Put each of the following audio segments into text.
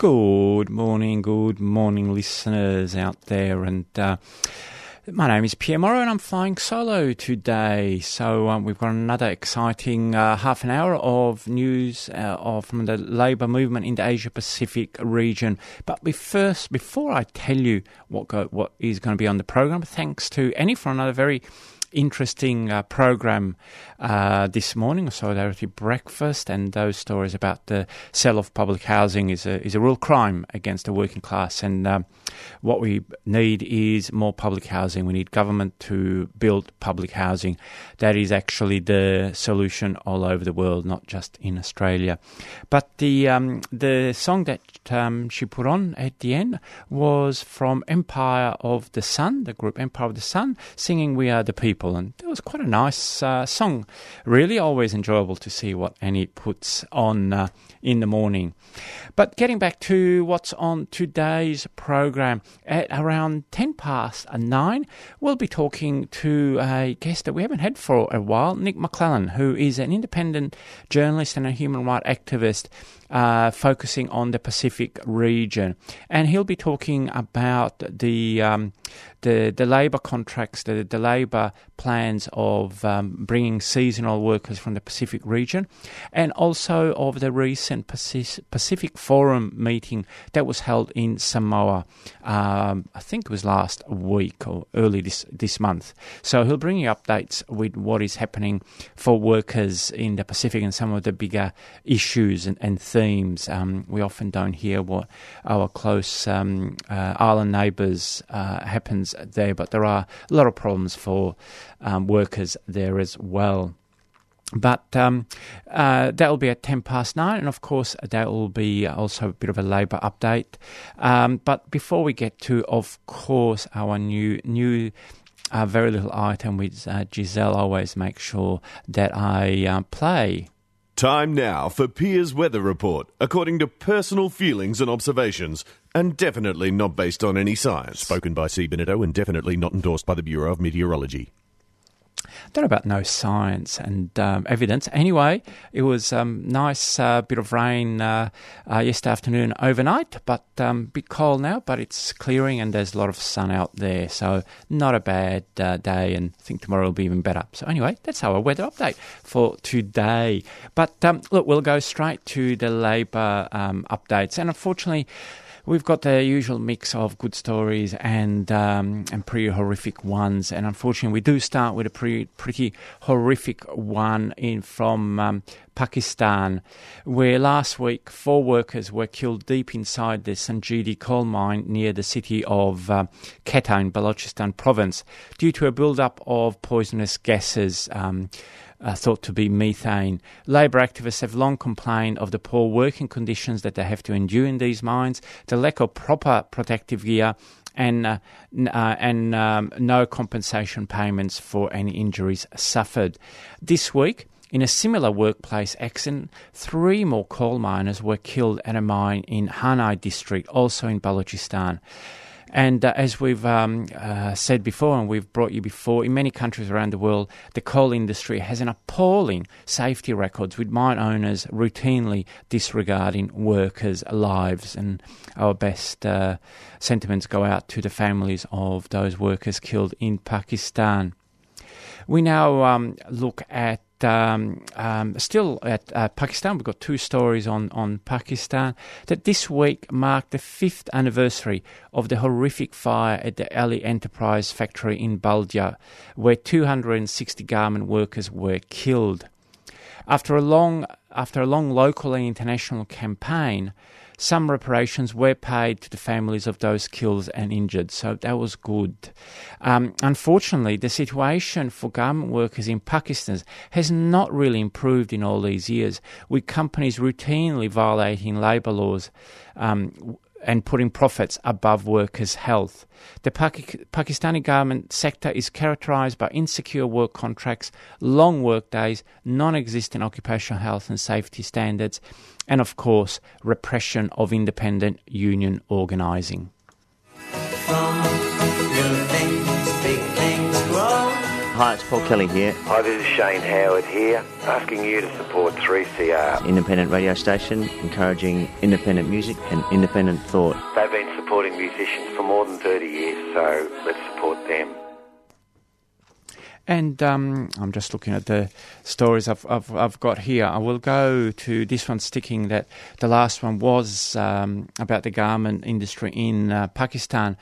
Good morning, good morning, listeners out there. And uh, my name is Pierre Morrow, and I'm flying solo today. So um, we've got another exciting uh, half an hour of news uh, of, from the Labour movement in the Asia Pacific region. But first, before I tell you what go, what is going to be on the program, thanks to Annie for another very interesting uh, program uh, this morning, Solidarity Breakfast, and those stories about the sale of public housing is a, is a real crime against the working class. And um, what we need is more public housing. We need government to build public housing. That is actually the solution all over the world, not just in Australia. But the um, the song that um, she put on at the end was from Empire of the Sun, the group Empire of the Sun, singing "We Are the People." And it was quite a nice uh, song. Really, always enjoyable to see what Annie puts on uh, in the morning. But getting back to what's on today's program, at around 10 past 9, we'll be talking to a guest that we haven't had for a while, Nick Maclellan, who is an independent journalist and a human rights activist. Uh, focusing on the Pacific region, and he'll be talking about the um, the the labour contracts, the the labour plans of um, bringing seasonal workers from the Pacific region, and also of the recent Pacific Forum meeting that was held in Samoa. Um, I think it was last week or early this this month. So he'll bring you updates with what is happening for workers in the Pacific and some of the bigger issues and, and themes. Um, we often don't hear what our close um, uh, island neighbours uh, happens there, but there are a lot of problems for um, workers there as well. But um, uh, that will be at 10 past 9, and of course, that will be also a bit of a Labour update. Um, but before we get to, of course, our new new uh, very little item with uh, Giselle, always make sure that I uh, play. Time now for Piers Weather Report, according to personal feelings and observations, and definitely not based on any science. Spoken by C. Benito and definitely not endorsed by the Bureau of Meteorology don't know about no science and um, evidence. Anyway, it was um, nice uh, bit of rain uh, uh, yesterday afternoon overnight, but um, bit cold now. But it's clearing and there's a lot of sun out there, so not a bad uh, day. And I think tomorrow will be even better. So anyway, that's our weather update for today. But um, look, we'll go straight to the Labor um, updates, and unfortunately. We've got the usual mix of good stories and um, and pretty horrific ones, and unfortunately, we do start with a pretty pretty horrific one in from um, Pakistan, where last week four workers were killed deep inside the Sanjeedi coal mine near the city of uh, Quetta in Balochistan province due to a build-up of poisonous gases. Um, uh, thought to be methane. Labour activists have long complained of the poor working conditions that they have to endure in these mines, the lack of proper protective gear, and uh, uh, and um, no compensation payments for any injuries suffered. This week. In a similar workplace accident, three more coal miners were killed at a mine in Harnai district, also in Balochistan. And uh, as we've um, uh, said before, and we've brought you before, in many countries around the world, the coal industry has an appalling safety records with mine owners routinely disregarding workers' lives. And our best uh, sentiments go out to the families of those workers killed in Pakistan. We now um, look at um, um, still at uh, Pakistan, we've got two stories on, on Pakistan. That this week marked the fifth anniversary of the horrific fire at the Ali Enterprise factory in Baldia, where 260 garment workers were killed. After a long, after a long local and international campaign, some reparations were paid to the families of those killed and injured, so that was good. Um, unfortunately, the situation for garment workers in Pakistan has not really improved in all these years, with companies routinely violating labour laws. Um, and putting profits above workers' health. The Paki- Pakistani government sector is characterized by insecure work contracts, long work days, non existent occupational health and safety standards, and of course, repression of independent union organizing. Hi, it's Paul Kelly here, Hi, this is Shane Howard here, asking you to support 3CR. independent radio station encouraging independent music and independent thought. They've been supporting musicians for more than 30 years, so let's support them. And um, I'm just looking at the stories I've, I've, I've got here. I will go to this one, sticking that the last one was um, about the garment industry in uh, Pakistan.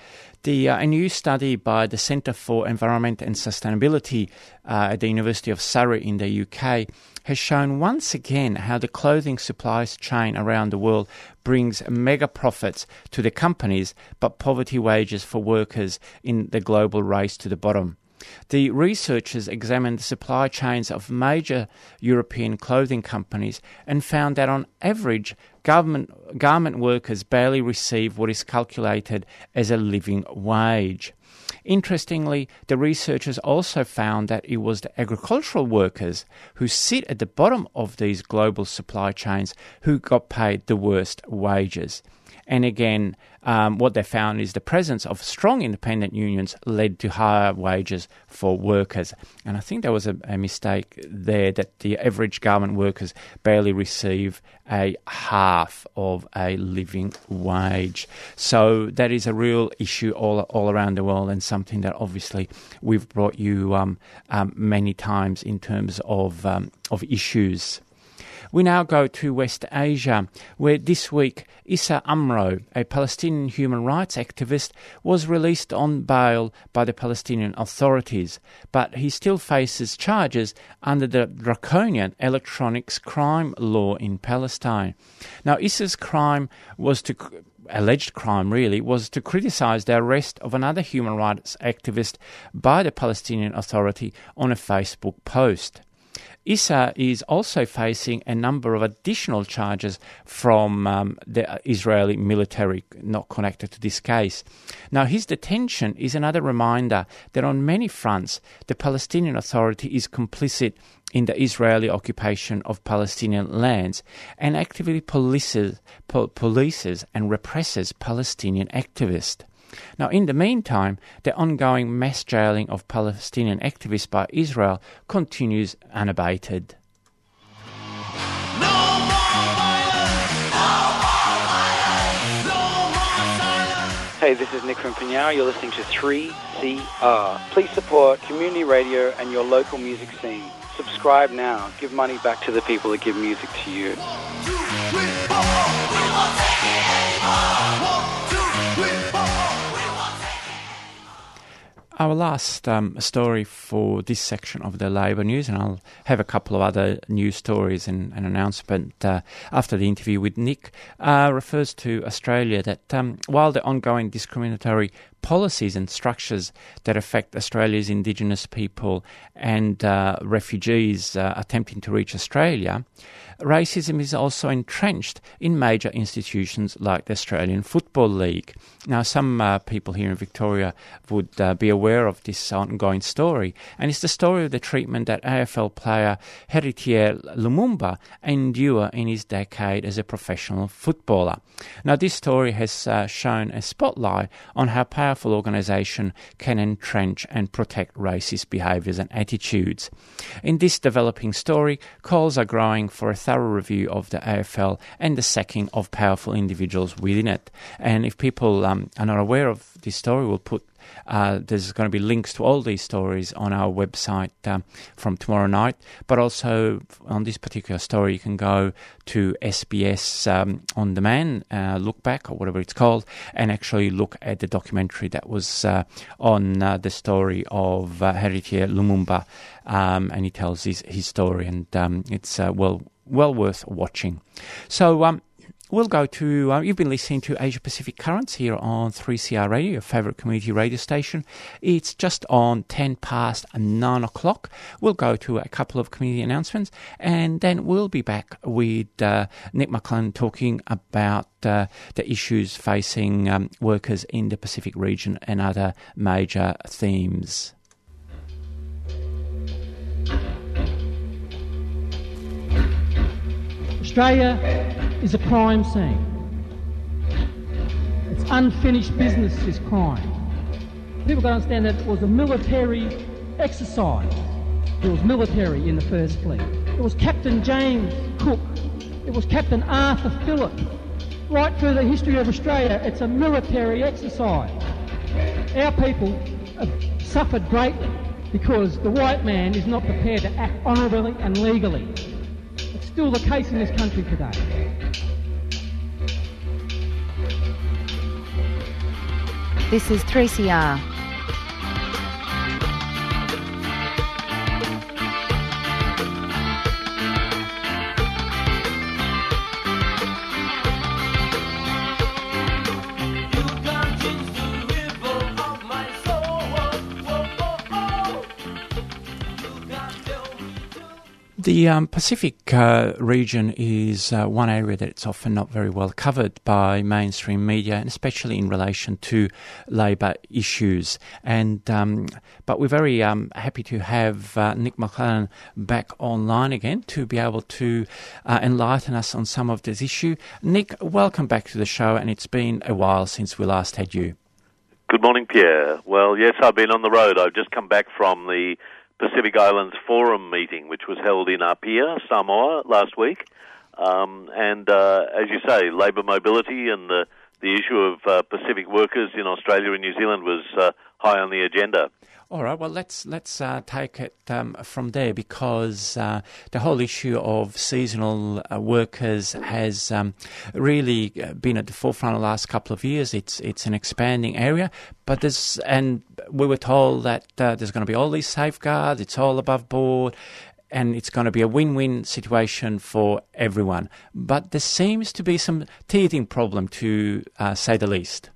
The, uh, a new study by the Centre for Environment and Sustainability uh, at the University of Surrey in the UK has shown once again how the clothing supplies chain around the world brings mega profits to the companies, but poverty wages for workers in the global race to the bottom. The researchers examined the supply chains of major European clothing companies and found that on average, government, garment workers barely receive what is calculated as a living wage. Interestingly, the researchers also found that it was the agricultural workers who sit at the bottom of these global supply chains who got paid the worst wages. And again, um, what they found is the presence of strong independent unions led to higher wages for workers. And I think there was a, a mistake there that the average garment workers barely receive a half of a living wage. So that is a real issue all, all around the world and something that obviously we've brought you um, um, many times in terms of, um, of issues. We now go to West Asia, where this week Issa Amro, a Palestinian human rights activist, was released on bail by the Palestinian authorities, but he still faces charges under the draconian electronics crime law in Palestine. Now, Issa's crime was to alleged crime really was to criticize the arrest of another human rights activist by the Palestinian Authority on a Facebook post. Issa is also facing a number of additional charges from um, the Israeli military not connected to this case. Now, his detention is another reminder that on many fronts, the Palestinian Authority is complicit in the Israeli occupation of Palestinian lands and actively polices, po- polices and represses Palestinian activists. Now, in the meantime, the ongoing mass jailing of Palestinian activists by Israel continues unabated. Hey, this is Nick from Pinyao. You're listening to 3CR. Please support community radio and your local music scene. Subscribe now. Give money back to the people that give music to you. Our last um, story for this section of the Labour News, and I'll have a couple of other news stories and an announcement uh, after the interview with Nick, uh, refers to Australia that um, while the ongoing discriminatory policies and structures that affect Australia's Indigenous people and uh, refugees uh, attempting to reach Australia, racism is also entrenched in major institutions like the Australian Football League. Now, some uh, people here in Victoria would uh, be aware of this ongoing story, and it's the story of the treatment that AFL player Heritier Lumumba endured in his decade as a professional footballer. Now, this story has uh, shown a spotlight on how powerful organisation can entrench and protect racist behaviours and attitudes. In this developing story, calls are growing for a thorough review of the AFL and the sacking of powerful individuals within it. And if people um, are not aware of this story, we'll put uh, there's going to be links to all these stories on our website um, from tomorrow night. But also on this particular story, you can go to SBS um, On Demand, uh, look back or whatever it's called, and actually look at the documentary that was uh, on uh, the story of uh, Heritier Lumumba. Um, and he tells his, his story, and um, it's uh, well well worth watching. So, um, we'll go to, uh, you've been listening to Asia Pacific Currents here on 3CR Radio, your favourite community radio station. It's just on 10 past 9 o'clock. We'll go to a couple of community announcements and then we'll be back with uh, Nick Maclellan talking about uh, the issues facing um, workers in the Pacific region and other major themes. Australia is a crime scene. It's unfinished business is crime. People don't understand that it was a military exercise. It was military in the first fleet. It was Captain James Cook. It was Captain Arthur Phillip. Right through the history of Australia, it's a military exercise. Our people have suffered greatly because the white man is not prepared to act honourably and legally It's still the case in this country today. This is 3CR. The um, Pacific uh, region is uh, one area that's often not very well covered by mainstream media, and especially in relation to labour issues. And um, but we're very um, happy to have uh, Nick Maclellan back online again to be able to uh, enlighten us on some of this issue. Nick, welcome back to the show, and it's been a while since we last had you. Good morning, Pierre. Well, yes, I've been on the road. I've just come back from the Pacific Islands Forum meeting, which was held in Apia, Samoa, last week. Um, and uh, as you say, labour mobility and the, the issue of uh, Pacific workers in Australia and New Zealand was uh, high on the agenda. All right. Well, let's let's uh, take it um, from there because uh, the whole issue of seasonal uh, workers has um, really uh, been at the forefront of the last couple of years. It's it's an expanding area, but there's and we were told that uh, there's going to be all these safeguards. It's all above board. And it's going to be a win-win situation for everyone, but there seems to be some teething problem, to uh, say the least.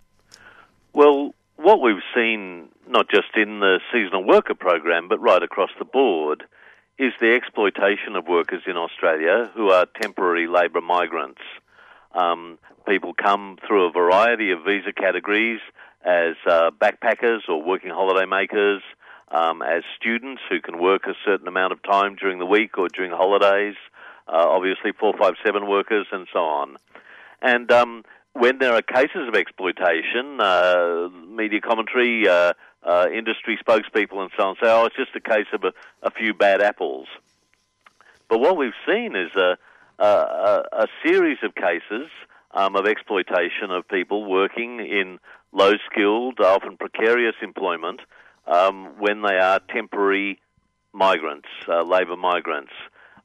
Well, what we've seen not just in the seasonal worker program, but right across the board, is the exploitation of workers in Australia who are temporary labour migrants. Um, people come through a variety of visa categories as uh, backpackers or working holiday makers, um, as students who can work a certain amount of time during the week or during holidays, uh, obviously 457 workers and so on. And um, when there are cases of exploitation, uh, media commentary, uh, uh, industry spokespeople and so on say, oh, it's just a case of a, a few bad apples. But what we've seen is a, a, a series of cases um, of exploitation of people working in low skilled, often precarious employment um, when they are temporary migrants, uh, labour migrants,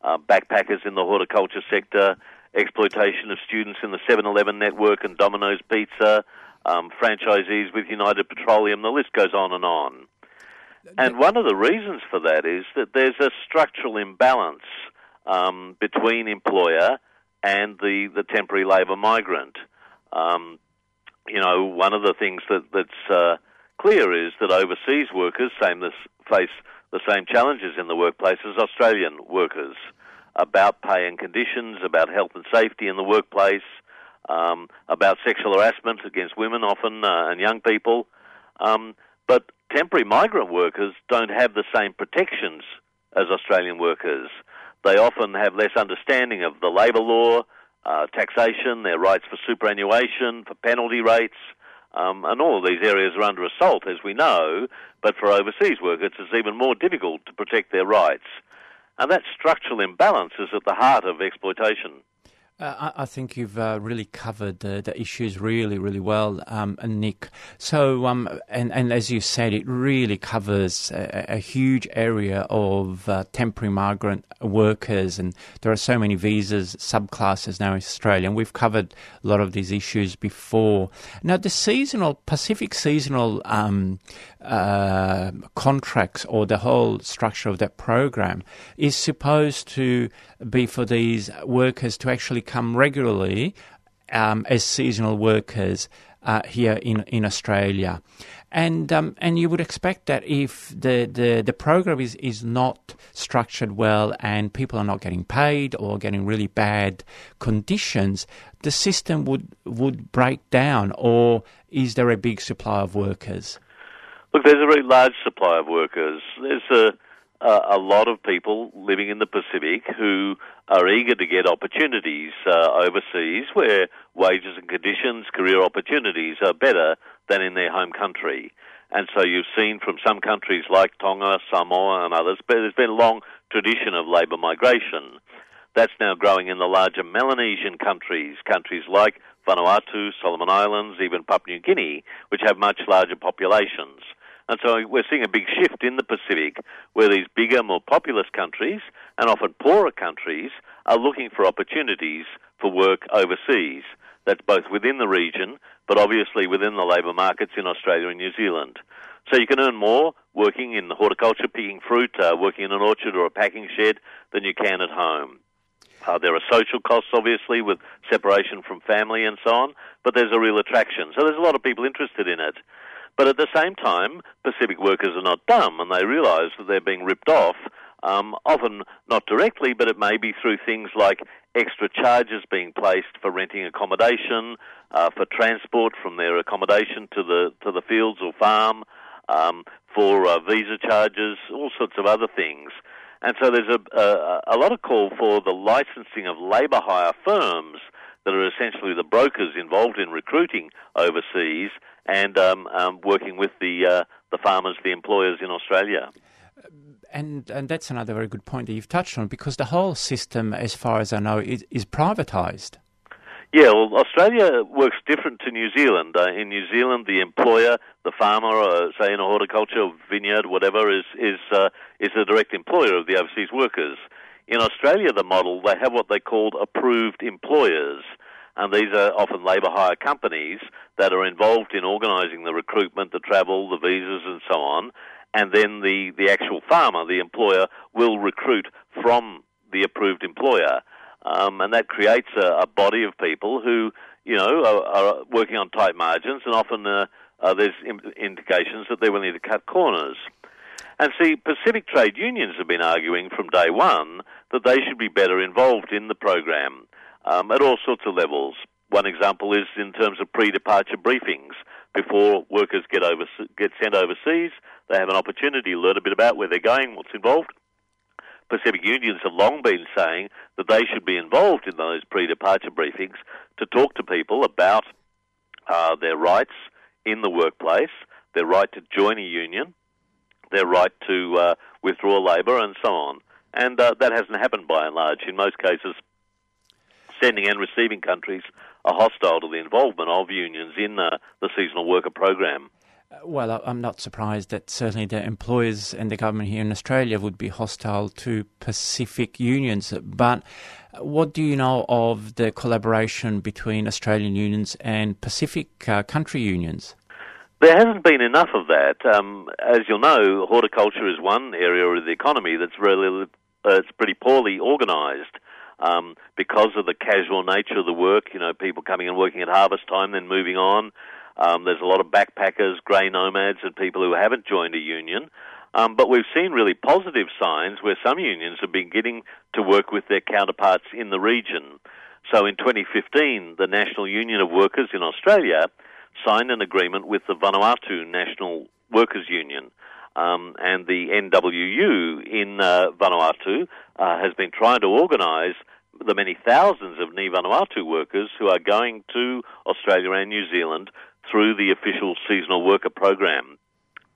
uh, backpackers in the horticulture sector, exploitation of students in the 7 Eleven network and Domino's Pizza, um, franchisees with United Petroleum, the list goes on and on. And one of the reasons for that is that there's a structural imbalance um, between employer and the, the temporary labour migrant. Um, you know, one of the things that, that's uh, clear is that overseas workers same this, face the same challenges in the workplace as Australian workers about pay and conditions, about health and safety in the workplace, um, about sexual harassment against women often uh, and young people. Um, but temporary migrant workers don't have the same protections as Australian workers. They often have less understanding of the labour law, uh, taxation, their rights for superannuation, for penalty rates, um, and all of these areas are under assault, as we know. But for overseas workers, it's even more difficult to protect their rights. And that structural imbalance is at the heart of exploitation. Uh, I, think you've uh, really covered the, the, issues really, really well, um, Nick. So, um, and, and as you said, it really covers a, a huge area of uh, temporary migrant workers, and there are so many visas, subclasses now in Australia, and we've covered a lot of these issues before. Now, the seasonal, Pacific seasonal um, uh, contracts or the whole structure of that program is supposed to be for these workers to actually come regularly um, as seasonal workers uh, here in, in Australia. And um, and you would expect that if the, the, the program is, is not structured well and people are not getting paid or getting really bad conditions, the system would would break down. Or is there a big supply of workers? Look, there's a very large supply of workers. There's a uh, a lot of people living in the Pacific who are eager to get opportunities uh, overseas where wages and conditions, career opportunities are better than in their home country. And so you've seen from some countries like Tonga, Samoa, and others, but there's been a long tradition of labour migration. That's now growing in the larger Melanesian countries, countries like Vanuatu, Solomon Islands, even Papua New Guinea, which have much larger populations. And so we're seeing a big shift in the Pacific where these bigger, more populous countries and often poorer countries are looking for opportunities for work overseas. That's both within the region, but obviously within the labour markets in Australia and New Zealand. So you can earn more working in horticulture, picking fruit, uh, working in an orchard or a packing shed than you can at home. Uh, there are social costs, obviously, with separation from family and so on, but there's a real attraction. So there's a lot of people interested in it. But at the same time, Pacific workers are not dumb and they realise that they're being ripped off, um, often not directly, but it may be through things like extra charges being placed for renting accommodation, uh, for transport from their accommodation to the, to the fields or farm, um, for uh, visa charges, all sorts of other things. And so there's a, a, a lot of call for the licensing of labour hire firms that are essentially the brokers involved in recruiting overseas and um, um, working with the uh, the farmers, the employers in Australia. And and that's another very good point that you've touched on because the whole system, as far as I know, is, is privatised. Yeah, well, Australia works different to New Zealand. Uh, in New Zealand, the employer, the farmer, uh, say in a horticulture vineyard, whatever, is is uh, is the direct employer of the overseas workers. In Australia, the model they have what they called approved employers and these are often labour hire companies that are involved in organising the recruitment, the travel, the visas, and so on. And then the, the actual farmer, the employer, will recruit from the approved employer. Um, and that creates a, a, body of people who, you know, are, are working on tight margins, and often uh, uh, there's indications that they're willing to cut corners. And see, Pacific trade unions have been arguing from day one that they should be better involved in the program um, at all sorts of levels. One example is in terms of pre-departure briefings. Before workers get over get sent overseas, they have an opportunity to learn a bit about where they're going, what's involved. Pacific unions have long been saying that they should be involved in those pre-departure briefings to talk to people about uh, their rights in the workplace, their right to join a union, their right to uh, withdraw labour, and so on. And uh, that hasn't happened by and large. In most cases, sending and receiving countries are hostile to the involvement of unions in uh, the seasonal worker program. Well, I'm not surprised that certainly the employers and the government here in Australia would be hostile to Pacific unions. But what do you know of the collaboration between Australian unions and Pacific uh, country unions? There hasn't been enough of that. Um, as you'll know, horticulture is one area of the economy that's really uh, it's pretty poorly organised um, because of the casual nature of the work. You know, people coming and working at harvest time, then moving on. Um, there's a lot of backpackers, grey nomads, and people who haven't joined a union. Um, but we've seen really positive signs where some unions have been getting to work with their counterparts in the region. So in 2015, the National Union of Workers in Australia signed an agreement with the Vanuatu National Workers Union. Um, and the NWU in uh, Vanuatu uh, has been trying to organise the many thousands of Ni Vanuatu workers who are going to Australia and New Zealand through the official seasonal worker program.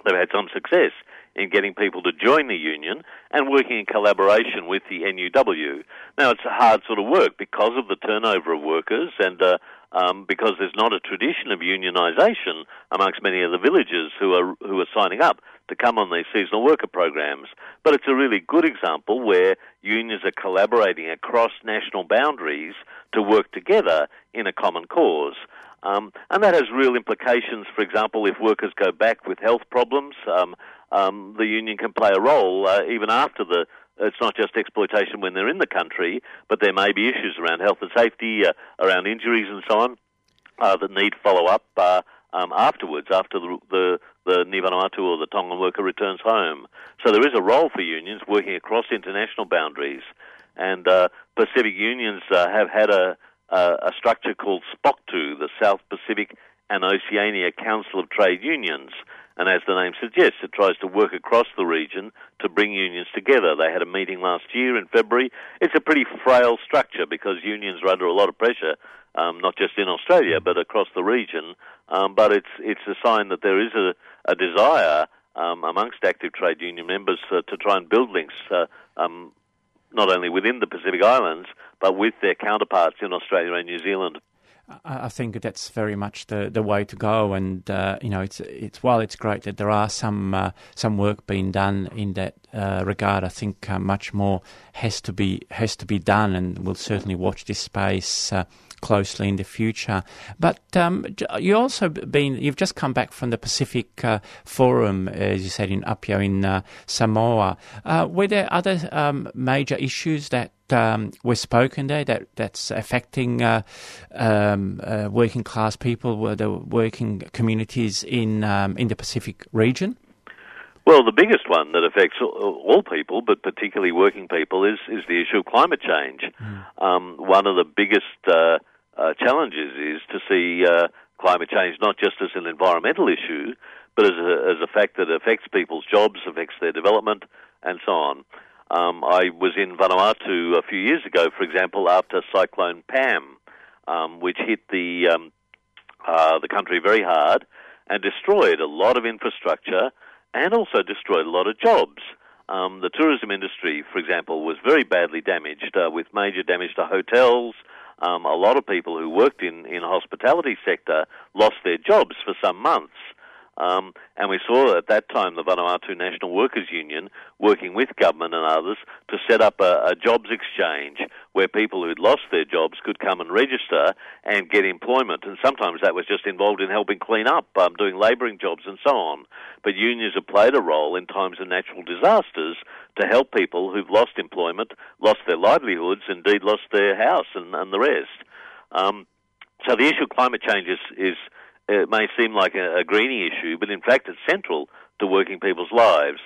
They've had some success in getting people to join the union and working in collaboration with the NUW. Now, it's a hard sort of work because of the turnover of workers and uh, um, because there's not a tradition of unionisation amongst many of the villagers who are who are signing up to come on these seasonal worker programs. But it's a really good example where unions are collaborating across national boundaries to work together in a common cause. Um, and that has real implications. For example, if workers go back with health problems, um, um, the union can play a role uh, even after the it's not just exploitation when they're in the country, but there may be issues around health and safety, uh, around injuries and so on, uh, that need follow up uh, um, afterwards, after the, the the Ni Vanuatu or the Tongan worker returns home. So there is a role for unions working across international boundaries, and uh, Pacific unions uh, have had a, a, a structure called SPOCTU, the South Pacific and Oceania Council of Trade Unions. And as the name suggests, it tries to work across the region to bring unions together. They had a meeting last year in February. It's a pretty frail structure because unions are under a lot of pressure, um, not just in Australia but across the region. Um, but it's it's a sign that there is a, a desire um, amongst active trade union members uh, to try and build links. Uh, um, not only within the Pacific Islands, but with their counterparts in Australia and New Zealand. I think that's very much the, the way to go, and uh, you know, it's it's while it's great that there are some uh, some work being done in that uh, regard. I think uh, much more has to be has to be done, and we'll certainly watch this space uh, closely in the future. But um, you also been you've just come back from the Pacific uh, Forum, as you said in Apia in uh, Samoa. Uh, were there other um, major issues that um, were spoken there that that's affecting uh, um, uh, working class people, were the working communities in um, in the Pacific region? Well, the biggest one that affects all people, but particularly working people, is is the issue of climate change. Mm. Um, one of the biggest uh, uh, challenges is to see uh, climate change not just as an environmental issue, but as a, as a fact that affects people's jobs, affects their development, and so on. Um, I was in Vanuatu a few years ago, for example, after Cyclone Pam, um, which hit the um, uh, the country very hard and destroyed a lot of infrastructure and also destroyed a lot of jobs. Um, the tourism industry, for example, was very badly damaged, uh, with major damage to hotels, um, a lot of people who worked in in hospitality sector lost their jobs for some months. Um, and we saw at that time the Vanuatu National Workers Union working with government and others to set up a, a, jobs exchange where people who'd lost their jobs could come and register and get employment. And sometimes that was just involved in helping clean up, um, doing labouring jobs and so on. But unions have played a role in times of natural disasters to help people who've lost employment, lost their livelihoods, indeed lost their house and, and the rest. Um, so the issue of climate change is, is it may seem like a, a greeny issue, but in fact it's central to working people's lives.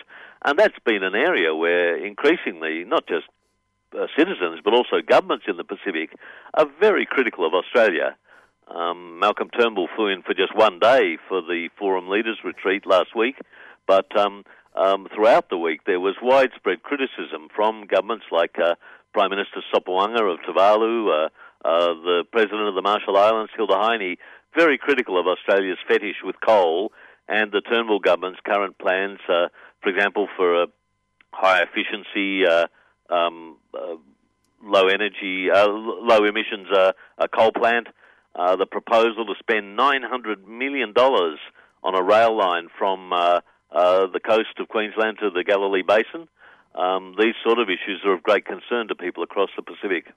And that's been an area where increasingly, not just uh, citizens, but also governments in the Pacific are very critical of Australia. Um, Malcolm Turnbull flew in for just one day for the Forum Leaders Retreat last week, but um, um, throughout the week there was widespread criticism from governments like uh, Prime Minister Sopoaga of Tuvalu, uh, uh, the President of the Marshall Islands, Hilda Heine, very critical of Australia's fetish with coal and the Turnbull government's current plans, uh, for example, for a high efficiency, uh, um, uh, low energy, uh, low emissions uh, coal plant. Uh, the proposal to spend $900 million on a rail line from the coast of Queensland to the Galilee Basin. Um, these sort of issues are of great concern to people across the Pacific.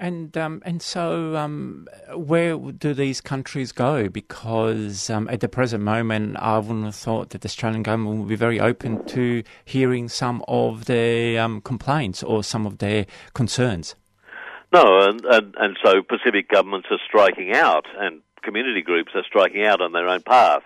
And um, and so, um, where do these countries go? Because um, at the present moment, I wouldn't have thought that the Australian government would be very open to hearing some of their um, complaints or some of their concerns. No, and, and and so Pacific governments are striking out, and community groups are striking out on their own path.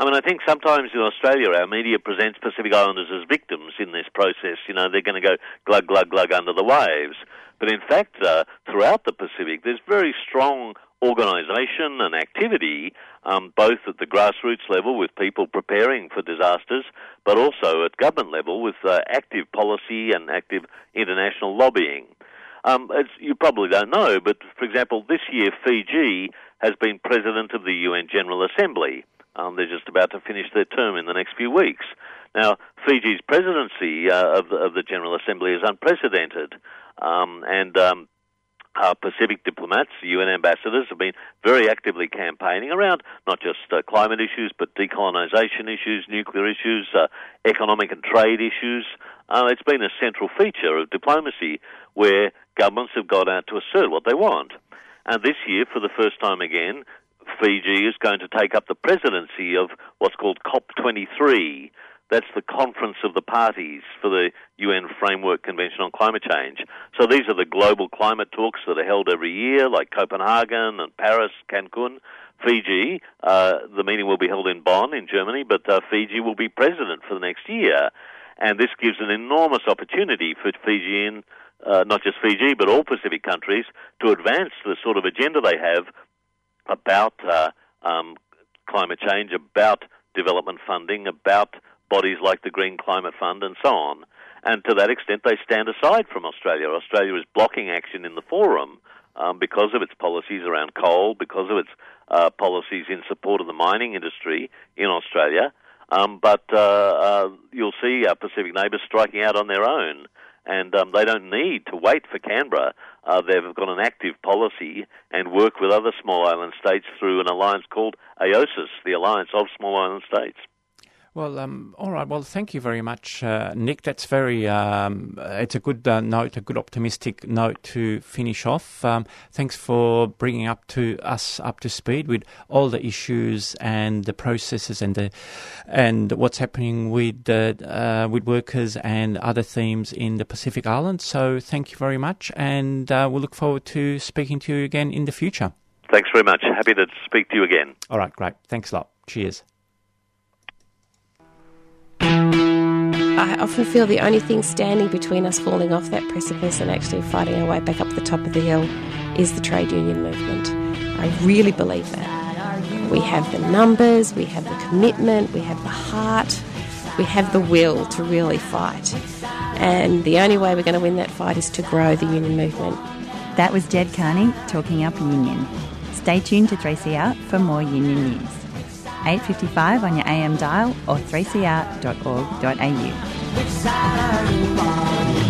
I mean, I think sometimes in Australia our media presents Pacific Islanders as victims in this process. You know, they're going to go glug, glug, glug under the waves. But in fact, uh, throughout the Pacific, there's very strong organisation and activity, um, both at the grassroots level with people preparing for disasters, but also at government level with uh, active policy and active international lobbying. Um, as you probably don't know, but for example, this year Fiji has been president of the UN General Assembly. Um, they're just about to finish their term in the next few weeks. Now, Fiji's presidency uh, of, the, of the General Assembly is unprecedented. Um, and um, Pacific diplomats, UN ambassadors, have been very actively campaigning around not just uh, climate issues, but decolonisation issues, nuclear issues, uh, economic and trade issues. Uh, it's been a central feature of diplomacy where governments have got out to assert what they want. And this year, for the first time again, Fiji is going to take up the presidency of what's called COP23, That's the Conference of the Parties for the UN Framework Convention on Climate Change. So these are the global climate talks that are held every year, like Copenhagen and Paris, Cancun. Fiji, uh, the meeting will be held in Bonn in Germany, but uh, Fiji will be president for the next year. And this gives an enormous opportunity for Fijian, uh, not just Fiji, but all Pacific countries, to advance the sort of agenda they have about uh, um, climate change, about development funding, about bodies like the Green Climate Fund, and so on. And to that extent, they stand aside from Australia. Australia is blocking action in the forum um, because of its policies around coal, because of its uh, policies in support of the mining industry in Australia. Um, but uh, uh, you'll see our Pacific neighbours striking out on their own, and um, they don't need to wait for Canberra. Uh, they've got an active policy and work with other small island states through an alliance called AOSIS, the Alliance of Small Island States. Well, um, all right. Well, thank you very much, uh, Nick. That's very. Um, it's a good uh, note, a good optimistic note to finish off. Um, thanks for bringing up to us up to speed with all the issues and the processes and the and what's happening with uh, with workers and other themes in the Pacific Islands. So, thank you very much, and uh, we'll look forward to speaking to you again in the future. Thanks very much. Happy to speak to you again. All right, great. Thanks a lot. Cheers. I often feel the only thing standing between us falling off that precipice and actually fighting our way back up the top of the hill is the trade union movement. I really believe that. We have the numbers, we have the commitment, we have the heart, we have the will to really fight. And the only way we're going to win that fight is to grow the union movement. That was Ged Kearney talking up union. Stay tuned to 3CR for more union news. 8.55 on your AM dial or 3cr.org.au.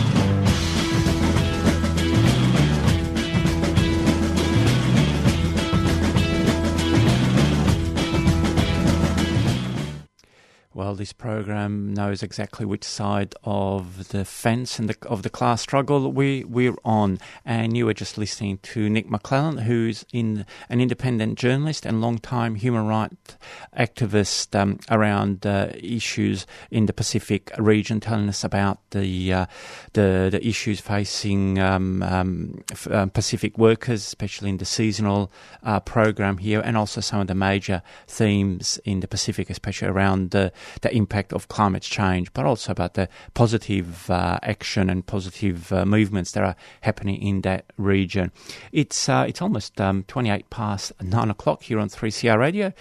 This program knows exactly which side of the fence and the, of the class struggle we we're on. And you were just listening to Nick Maclellan, who's in an independent journalist and long-time human rights activist um, around uh, issues in the Pacific region, telling us about the uh, the, the issues facing um, um, uh, Pacific workers, especially in the seasonal uh, program here, and also some of the major themes in the Pacific, especially around the the impact of climate change, but also about the positive uh, action and positive uh, movements that are happening in that region. It's uh, it's almost um, 28 past nine o'clock here on 3CR Radio.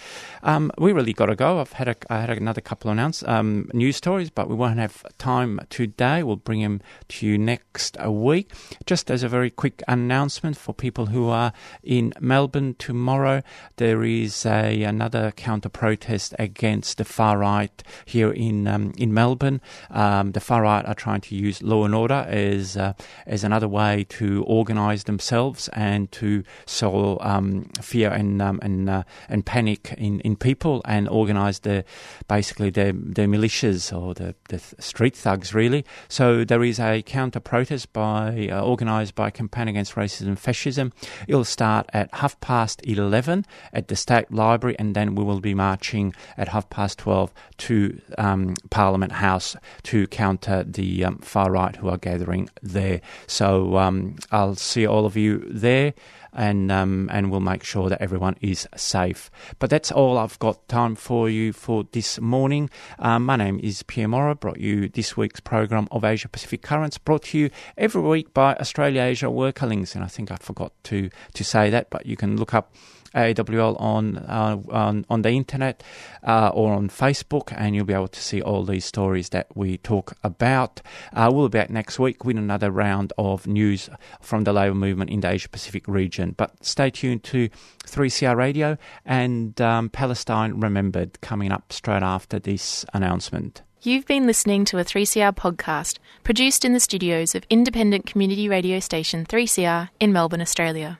Um, we really got to go. I've had a, I had another couple of announce, um, news stories, but we won't have time today. We'll bring them to you next week. Just as a very quick announcement for people who are in Melbourne tomorrow, there is a another counter protest against the far right here in um, in Melbourne. Um, the far right are trying to use law and order as uh, as another way to organise themselves and to sow um, fear and um, and uh, and panic in, in people and organise the basically their their militias or the, the street thugs really. So there is a counter protest by uh, organised by Campaign Against Racism and Fascism. It'll start at half past eleven at the State Library, and then we will be marching at half past twelve to um, Parliament House to counter the um, far right who are gathering there. So um, I'll see all of you there. And um, and we'll make sure that everyone is safe. But that's all I've got time for you for this morning. Um, my name is Pierre Morrow. Brought you this week's program of Asia Pacific Currents. Brought to you every week by Australia Asia Worker Links. And I think I forgot to to say that, but you can look up AWL on uh, on on the internet uh, or on Facebook, and you'll be able to see all these stories that we talk about. Uh, we'll be back next week with another round of news from the labour movement in the Asia Pacific region. But stay tuned to 3CR Radio and um, Palestine Remembered coming up straight after this announcement. You've been listening to a 3CR podcast produced in the studios of independent community radio station 3CR in Melbourne, Australia.